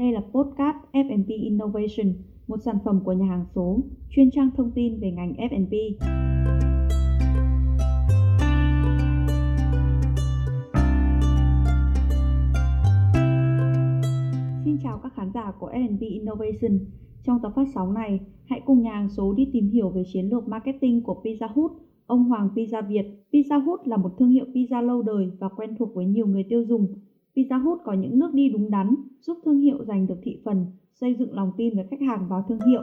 Đây là podcast F&B Innovation, một sản phẩm của nhà hàng số, chuyên trang thông tin về ngành F&B. Xin chào các khán giả của F&B Innovation. Trong tập phát sóng này, hãy cùng nhà hàng số đi tìm hiểu về chiến lược marketing của Pizza Hut, ông Hoàng Pizza Việt. Pizza Hut là một thương hiệu pizza lâu đời và quen thuộc với nhiều người tiêu dùng Pizza Hut có những nước đi đúng đắn, giúp thương hiệu giành được thị phần, xây dựng lòng tin với khách hàng vào thương hiệu.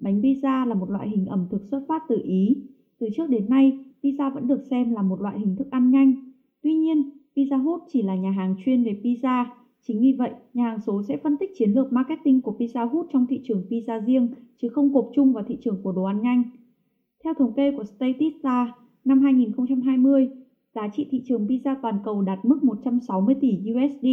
Bánh pizza là một loại hình ẩm thực xuất phát từ Ý. Từ trước đến nay, pizza vẫn được xem là một loại hình thức ăn nhanh. Tuy nhiên, Pizza Hut chỉ là nhà hàng chuyên về pizza. Chính vì vậy, nhà hàng số sẽ phân tích chiến lược marketing của Pizza Hut trong thị trường pizza riêng, chứ không gộp chung vào thị trường của đồ ăn nhanh. Theo thống kê của Statista, năm 2020, giá trị thị trường pizza toàn cầu đạt mức 160 tỷ USD.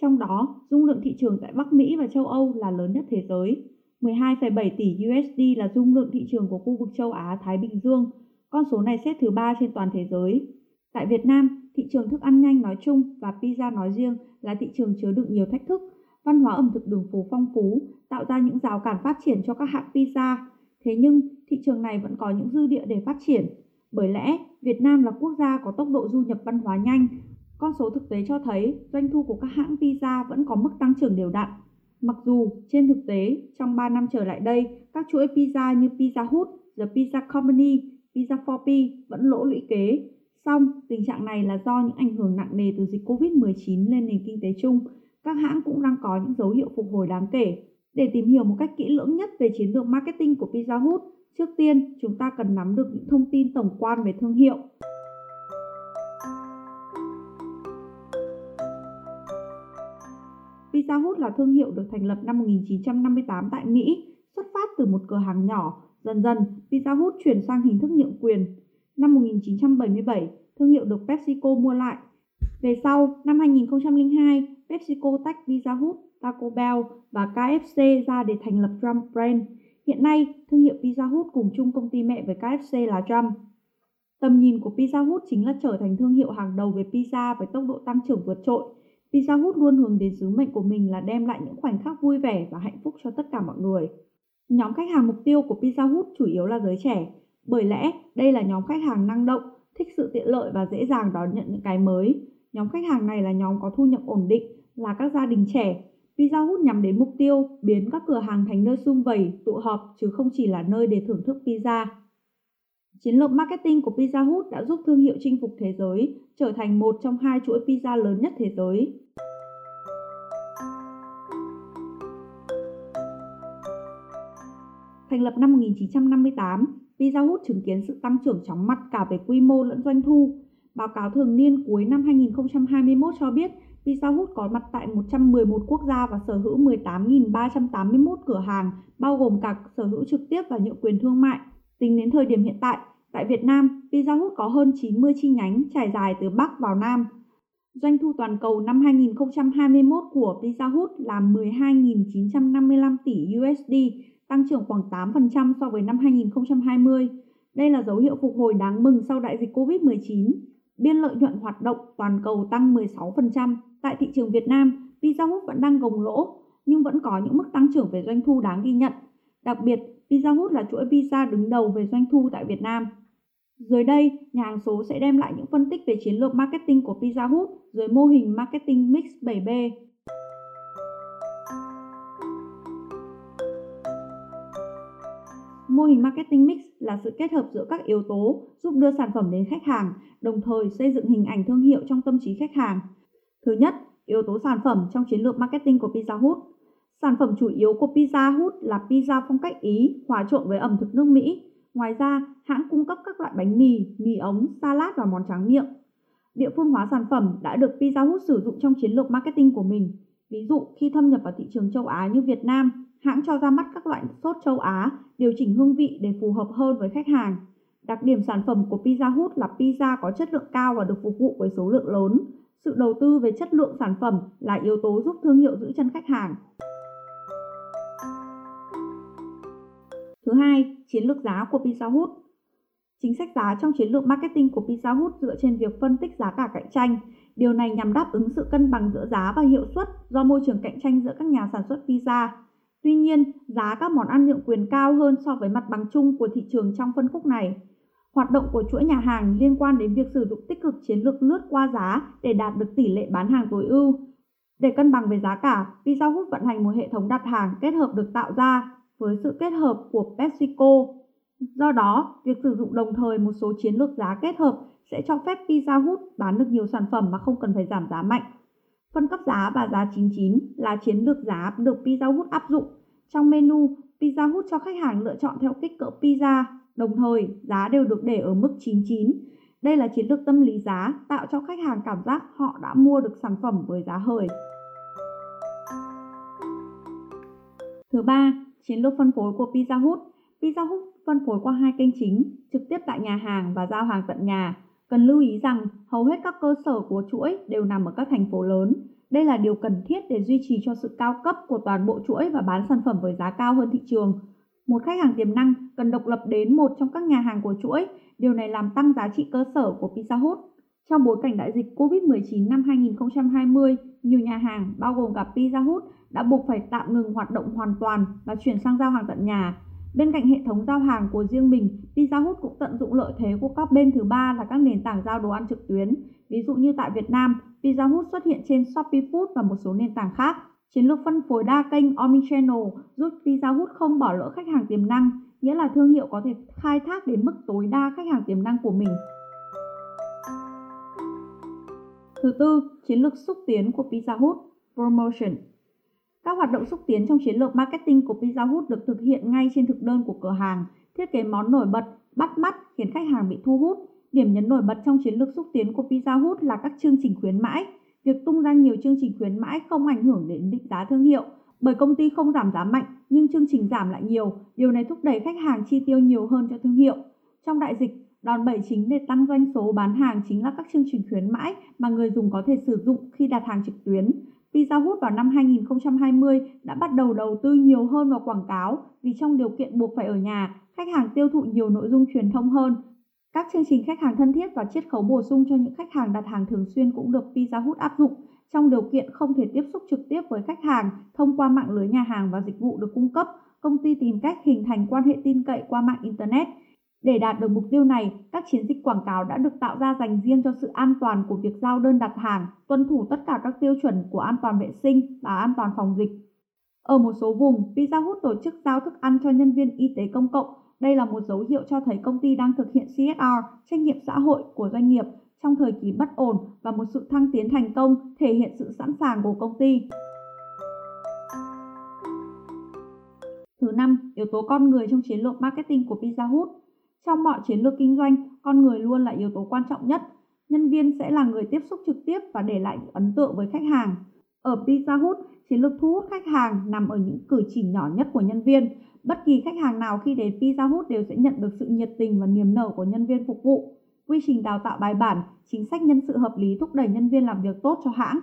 Trong đó, dung lượng thị trường tại Bắc Mỹ và châu Âu là lớn nhất thế giới. 12,7 tỷ USD là dung lượng thị trường của khu vực châu Á Thái Bình Dương. Con số này xếp thứ ba trên toàn thế giới. Tại Việt Nam, thị trường thức ăn nhanh nói chung và pizza nói riêng là thị trường chứa đựng nhiều thách thức. Văn hóa ẩm thực đường phố phong phú, tạo ra những rào cản phát triển cho các hãng pizza. Thế nhưng, thị trường này vẫn có những dư địa để phát triển. Bởi lẽ, Việt Nam là quốc gia có tốc độ du nhập văn hóa nhanh. Con số thực tế cho thấy doanh thu của các hãng pizza vẫn có mức tăng trưởng đều đặn. Mặc dù trên thực tế, trong 3 năm trở lại đây, các chuỗi pizza như Pizza Hut, The Pizza Company, Pizza 4P vẫn lỗ lũy kế. Song, tình trạng này là do những ảnh hưởng nặng nề từ dịch Covid-19 lên nền kinh tế chung. Các hãng cũng đang có những dấu hiệu phục hồi đáng kể. Để tìm hiểu một cách kỹ lưỡng nhất về chiến lược marketing của Pizza Hut, trước tiên chúng ta cần nắm được những thông tin tổng quan về thương hiệu. Pizza Hut là thương hiệu được thành lập năm 1958 tại Mỹ, xuất phát từ một cửa hàng nhỏ. Dần dần, Pizza Hut chuyển sang hình thức nhượng quyền. Năm 1977, thương hiệu được PepsiCo mua lại. Về sau, năm 2002, PepsiCo tách Pizza Hut Taco Bell và KFC ra để thành lập Trump Brand. Hiện nay, thương hiệu Pizza Hut cùng chung công ty mẹ với KFC là Trump. Tầm nhìn của Pizza Hut chính là trở thành thương hiệu hàng đầu về pizza với tốc độ tăng trưởng vượt trội. Pizza Hut luôn hướng đến sứ mệnh của mình là đem lại những khoảnh khắc vui vẻ và hạnh phúc cho tất cả mọi người. Nhóm khách hàng mục tiêu của Pizza Hut chủ yếu là giới trẻ, bởi lẽ đây là nhóm khách hàng năng động, thích sự tiện lợi và dễ dàng đón nhận những cái mới. Nhóm khách hàng này là nhóm có thu nhập ổn định, là các gia đình trẻ, Pizza Hut nhằm đến mục tiêu biến các cửa hàng thành nơi sum vầy, tụ họp chứ không chỉ là nơi để thưởng thức pizza. Chiến lược marketing của Pizza Hut đã giúp thương hiệu chinh phục thế giới, trở thành một trong hai chuỗi pizza lớn nhất thế giới. Thành lập năm 1958, Pizza Hut chứng kiến sự tăng trưởng chóng mặt cả về quy mô lẫn doanh thu. Báo cáo thường niên cuối năm 2021 cho biết Pizza Hut có mặt tại 111 quốc gia và sở hữu 18.381 cửa hàng, bao gồm cả sở hữu trực tiếp và nhượng quyền thương mại. Tính đến thời điểm hiện tại, tại Việt Nam, Pizza Hut có hơn 90 chi nhánh trải dài từ Bắc vào Nam. Doanh thu toàn cầu năm 2021 của Pizza Hut là 12.955 tỷ USD, tăng trưởng khoảng 8% so với năm 2020. Đây là dấu hiệu phục hồi đáng mừng sau đại dịch COVID-19. Biên lợi nhuận hoạt động toàn cầu tăng 16%. Tại thị trường Việt Nam, Pizza Hut vẫn đang gồng lỗ, nhưng vẫn có những mức tăng trưởng về doanh thu đáng ghi nhận. Đặc biệt, Pizza Hut là chuỗi pizza đứng đầu về doanh thu tại Việt Nam. Dưới đây, nhà hàng số sẽ đem lại những phân tích về chiến lược marketing của Pizza Hut dưới mô hình Marketing Mix 7B. Mô hình marketing mix là sự kết hợp giữa các yếu tố giúp đưa sản phẩm đến khách hàng, đồng thời xây dựng hình ảnh thương hiệu trong tâm trí khách hàng. Thứ nhất, yếu tố sản phẩm trong chiến lược marketing của Pizza Hut. Sản phẩm chủ yếu của Pizza Hut là pizza phong cách Ý hòa trộn với ẩm thực nước Mỹ. Ngoài ra, hãng cung cấp các loại bánh mì, mì ống, salad và món tráng miệng. Địa phương hóa sản phẩm đã được Pizza Hut sử dụng trong chiến lược marketing của mình. Ví dụ, khi thâm nhập vào thị trường châu Á như Việt Nam, hãng cho ra mắt các loại sốt châu Á, điều chỉnh hương vị để phù hợp hơn với khách hàng. Đặc điểm sản phẩm của Pizza Hut là pizza có chất lượng cao và được phục vụ với số lượng lớn. Sự đầu tư về chất lượng sản phẩm là yếu tố giúp thương hiệu giữ chân khách hàng. Thứ hai, chiến lược giá của Pizza Hut. Chính sách giá trong chiến lược marketing của Pizza Hut dựa trên việc phân tích giá cả cạnh tranh. Điều này nhằm đáp ứng sự cân bằng giữa giá và hiệu suất do môi trường cạnh tranh giữa các nhà sản xuất pizza. Tuy nhiên, giá các món ăn nhượng quyền cao hơn so với mặt bằng chung của thị trường trong phân khúc này. Hoạt động của chuỗi nhà hàng liên quan đến việc sử dụng tích cực chiến lược lướt qua giá để đạt được tỷ lệ bán hàng tối ưu. Để cân bằng về giá cả, Pizza Hut vận hành một hệ thống đặt hàng kết hợp được tạo ra với sự kết hợp của PepsiCo. Do đó, việc sử dụng đồng thời một số chiến lược giá kết hợp sẽ cho phép Pizza Hut bán được nhiều sản phẩm mà không cần phải giảm giá mạnh. Phân cấp giá và giá 99 là chiến lược giá được Pizza Hut áp dụng. Trong menu, Pizza Hut cho khách hàng lựa chọn theo kích cỡ pizza, đồng thời giá đều được để ở mức 99. Đây là chiến lược tâm lý giá tạo cho khách hàng cảm giác họ đã mua được sản phẩm với giá hời. Thứ ba, chiến lược phân phối của Pizza Hut. Pizza Hut phân phối qua hai kênh chính, trực tiếp tại nhà hàng và giao hàng tận nhà. Cần lưu ý rằng hầu hết các cơ sở của chuỗi đều nằm ở các thành phố lớn. Đây là điều cần thiết để duy trì cho sự cao cấp của toàn bộ chuỗi và bán sản phẩm với giá cao hơn thị trường. Một khách hàng tiềm năng cần độc lập đến một trong các nhà hàng của chuỗi, điều này làm tăng giá trị cơ sở của Pizza Hut. Trong bối cảnh đại dịch COVID-19 năm 2020, nhiều nhà hàng, bao gồm cả Pizza Hut, đã buộc phải tạm ngừng hoạt động hoàn toàn và chuyển sang giao hàng tận nhà. Bên cạnh hệ thống giao hàng của riêng mình, Pizza Hut cũng tận dụng lợi thế của các bên thứ ba là các nền tảng giao đồ ăn trực tuyến. Ví dụ như tại Việt Nam, Pizza Hut xuất hiện trên Shopee Food và một số nền tảng khác. Chiến lược phân phối đa kênh Omnichannel giúp Pizza Hut không bỏ lỡ khách hàng tiềm năng, nghĩa là thương hiệu có thể khai thác đến mức tối đa khách hàng tiềm năng của mình. Thứ tư, chiến lược xúc tiến của Pizza Hut, Promotion. Các hoạt động xúc tiến trong chiến lược marketing của Pizza Hut được thực hiện ngay trên thực đơn của cửa hàng, thiết kế món nổi bật, bắt mắt khiến khách hàng bị thu hút. Điểm nhấn nổi bật trong chiến lược xúc tiến của Pizza Hut là các chương trình khuyến mãi. Việc tung ra nhiều chương trình khuyến mãi không ảnh hưởng đến định giá thương hiệu, bởi công ty không giảm giá mạnh nhưng chương trình giảm lại nhiều, điều này thúc đẩy khách hàng chi tiêu nhiều hơn cho thương hiệu. Trong đại dịch, đòn bẩy chính để tăng doanh số bán hàng chính là các chương trình khuyến mãi mà người dùng có thể sử dụng khi đặt hàng trực tuyến. Pizza Hut vào năm 2020 đã bắt đầu đầu tư nhiều hơn vào quảng cáo vì trong điều kiện buộc phải ở nhà, khách hàng tiêu thụ nhiều nội dung truyền thông hơn. Các chương trình khách hàng thân thiết và chiết khấu bổ sung cho những khách hàng đặt hàng thường xuyên cũng được Pizza Hut áp dụng trong điều kiện không thể tiếp xúc trực tiếp với khách hàng thông qua mạng lưới nhà hàng và dịch vụ được cung cấp. Công ty tìm cách hình thành quan hệ tin cậy qua mạng Internet để đạt được mục tiêu này, các chiến dịch quảng cáo đã được tạo ra dành riêng cho sự an toàn của việc giao đơn đặt hàng, tuân thủ tất cả các tiêu chuẩn của an toàn vệ sinh và an toàn phòng dịch. Ở một số vùng, Pizza Hut tổ chức giao thức ăn cho nhân viên y tế công cộng. Đây là một dấu hiệu cho thấy công ty đang thực hiện CSR, trách nhiệm xã hội của doanh nghiệp trong thời kỳ bất ổn và một sự thăng tiến thành công thể hiện sự sẵn sàng của công ty. Thứ năm, yếu tố con người trong chiến lược marketing của Pizza Hut trong mọi chiến lược kinh doanh, con người luôn là yếu tố quan trọng nhất. Nhân viên sẽ là người tiếp xúc trực tiếp và để lại ấn tượng với khách hàng. Ở Pizza Hut, chiến lược thu hút khách hàng nằm ở những cử chỉ nhỏ nhất của nhân viên. Bất kỳ khách hàng nào khi đến Pizza Hut đều sẽ nhận được sự nhiệt tình và niềm nở của nhân viên phục vụ. Quy trình đào tạo bài bản, chính sách nhân sự hợp lý thúc đẩy nhân viên làm việc tốt cho hãng.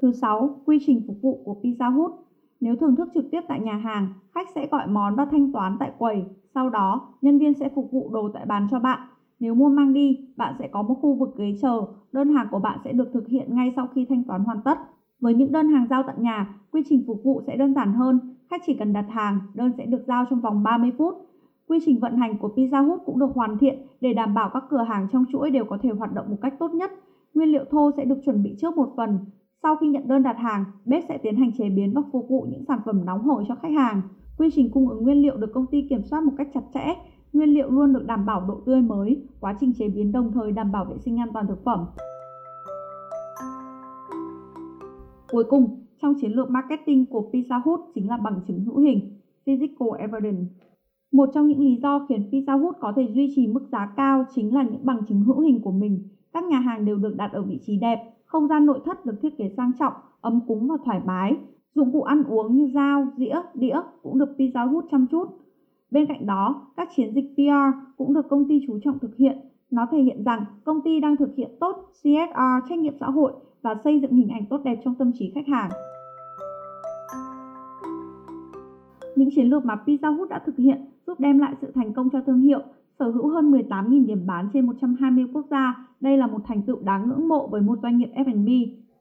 Thứ 6. Quy trình phục vụ của Pizza Hut nếu thưởng thức trực tiếp tại nhà hàng, khách sẽ gọi món và thanh toán tại quầy. Sau đó, nhân viên sẽ phục vụ đồ tại bàn cho bạn. Nếu mua mang đi, bạn sẽ có một khu vực ghế chờ. Đơn hàng của bạn sẽ được thực hiện ngay sau khi thanh toán hoàn tất. Với những đơn hàng giao tận nhà, quy trình phục vụ sẽ đơn giản hơn. Khách chỉ cần đặt hàng, đơn sẽ được giao trong vòng 30 phút. Quy trình vận hành của Pizza Hut cũng được hoàn thiện để đảm bảo các cửa hàng trong chuỗi đều có thể hoạt động một cách tốt nhất. Nguyên liệu thô sẽ được chuẩn bị trước một phần, sau khi nhận đơn đặt hàng, bếp sẽ tiến hành chế biến và phục vụ những sản phẩm nóng hổi cho khách hàng. Quy trình cung ứng nguyên liệu được công ty kiểm soát một cách chặt chẽ. Nguyên liệu luôn được đảm bảo độ tươi mới, quá trình chế biến đồng thời đảm bảo vệ sinh an toàn thực phẩm. Cuối cùng, trong chiến lược marketing của Pizza Hut chính là bằng chứng hữu hình, physical evidence. Một trong những lý do khiến Pizza Hut có thể duy trì mức giá cao chính là những bằng chứng hữu hình của mình. Các nhà hàng đều được đặt ở vị trí đẹp, không gian nội thất được thiết kế sang trọng, ấm cúng và thoải mái. Dụng cụ ăn uống như dao, dĩa, đĩa cũng được Pizza Hut chăm chút. Bên cạnh đó, các chiến dịch PR cũng được công ty chú trọng thực hiện. Nó thể hiện rằng công ty đang thực hiện tốt CSR trách nhiệm xã hội và xây dựng hình ảnh tốt đẹp trong tâm trí khách hàng. Những chiến lược mà Pizza Hut đã thực hiện giúp đem lại sự thành công cho thương hiệu, sở hữu hơn 18.000 điểm bán trên 120 quốc gia. Đây là một thành tựu đáng ngưỡng mộ với một doanh nghiệp F&B.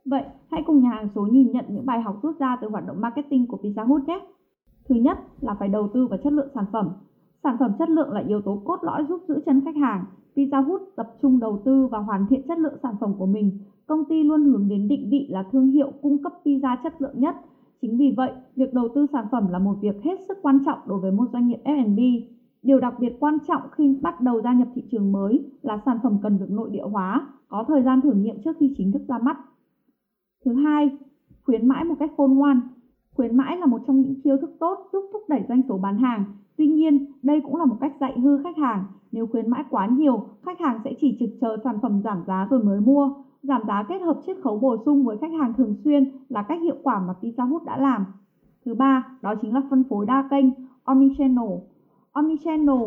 Vậy, hãy cùng nhà hàng số nhìn nhận những bài học rút ra từ hoạt động marketing của Pizza Hut nhé. Thứ nhất là phải đầu tư vào chất lượng sản phẩm. Sản phẩm chất lượng là yếu tố cốt lõi giúp giữ chân khách hàng. Pizza Hut tập trung đầu tư và hoàn thiện chất lượng sản phẩm của mình. Công ty luôn hướng đến định vị là thương hiệu cung cấp pizza chất lượng nhất. Chính vì vậy, việc đầu tư sản phẩm là một việc hết sức quan trọng đối với một doanh nghiệp F&B. Điều đặc biệt quan trọng khi bắt đầu gia nhập thị trường mới là sản phẩm cần được nội địa hóa, có thời gian thử nghiệm trước khi chính thức ra mắt. Thứ hai, khuyến mãi một cách khôn ngoan. Khuyến mãi là một trong những chiêu thức tốt giúp thúc đẩy doanh số bán hàng. Tuy nhiên, đây cũng là một cách dạy hư khách hàng. Nếu khuyến mãi quá nhiều, khách hàng sẽ chỉ trực chờ sản phẩm giảm giá rồi mới mua. Giảm giá kết hợp chiết khấu bổ sung với khách hàng thường xuyên là cách hiệu quả mà Pizza Hut đã làm. Thứ ba, đó chính là phân phối đa kênh, Omnichannel. Omnichannel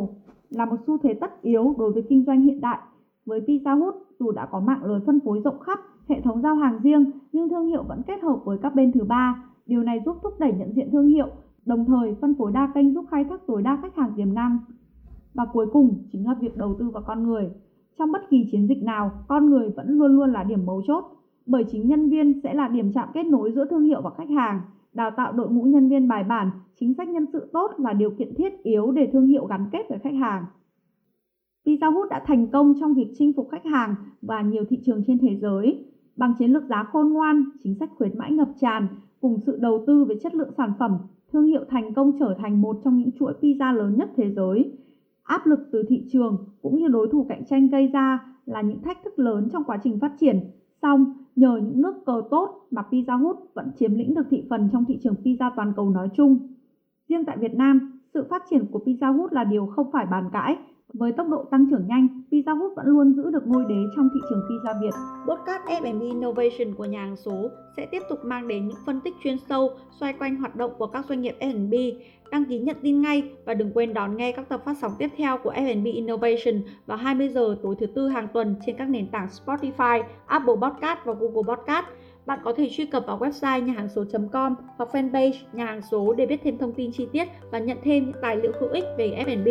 là một xu thế tất yếu đối với kinh doanh hiện đại. Với Pizza Hut, dù đã có mạng lưới phân phối rộng khắp, hệ thống giao hàng riêng, nhưng thương hiệu vẫn kết hợp với các bên thứ ba. Điều này giúp thúc đẩy nhận diện thương hiệu, đồng thời phân phối đa kênh giúp khai thác tối đa khách hàng tiềm năng. Và cuối cùng chính là việc đầu tư vào con người. Trong bất kỳ chiến dịch nào, con người vẫn luôn luôn là điểm mấu chốt, bởi chính nhân viên sẽ là điểm chạm kết nối giữa thương hiệu và khách hàng. Đào tạo đội ngũ nhân viên bài bản, chính sách nhân sự tốt là điều kiện thiết yếu để thương hiệu gắn kết với khách hàng. Pizza Hut đã thành công trong việc chinh phục khách hàng và nhiều thị trường trên thế giới. Bằng chiến lược giá khôn ngoan, chính sách khuyến mãi ngập tràn cùng sự đầu tư về chất lượng sản phẩm, thương hiệu thành công trở thành một trong những chuỗi pizza lớn nhất thế giới. Áp lực từ thị trường cũng như đối thủ cạnh tranh gây ra là những thách thức lớn trong quá trình phát triển. Song, nhờ những nước cờ tốt mà Pizza Hut vẫn chiếm lĩnh được thị phần trong thị trường pizza toàn cầu nói chung. Riêng tại Việt Nam, sự phát triển của Pizza Hut là điều không phải bàn cãi với tốc độ tăng trưởng nhanh, Pizza Hut vẫn luôn giữ được ngôi đế trong thị trường pizza Việt. Podcast F&B Innovation của nhà hàng số sẽ tiếp tục mang đến những phân tích chuyên sâu xoay quanh hoạt động của các doanh nghiệp F&B. Đăng ký nhận tin ngay và đừng quên đón nghe các tập phát sóng tiếp theo của F&B Innovation vào 20 giờ tối thứ tư hàng tuần trên các nền tảng Spotify, Apple Podcast và Google Podcast. Bạn có thể truy cập vào website nhà hàng số.com hoặc fanpage nhà hàng số để biết thêm thông tin chi tiết và nhận thêm những tài liệu hữu ích về F&B.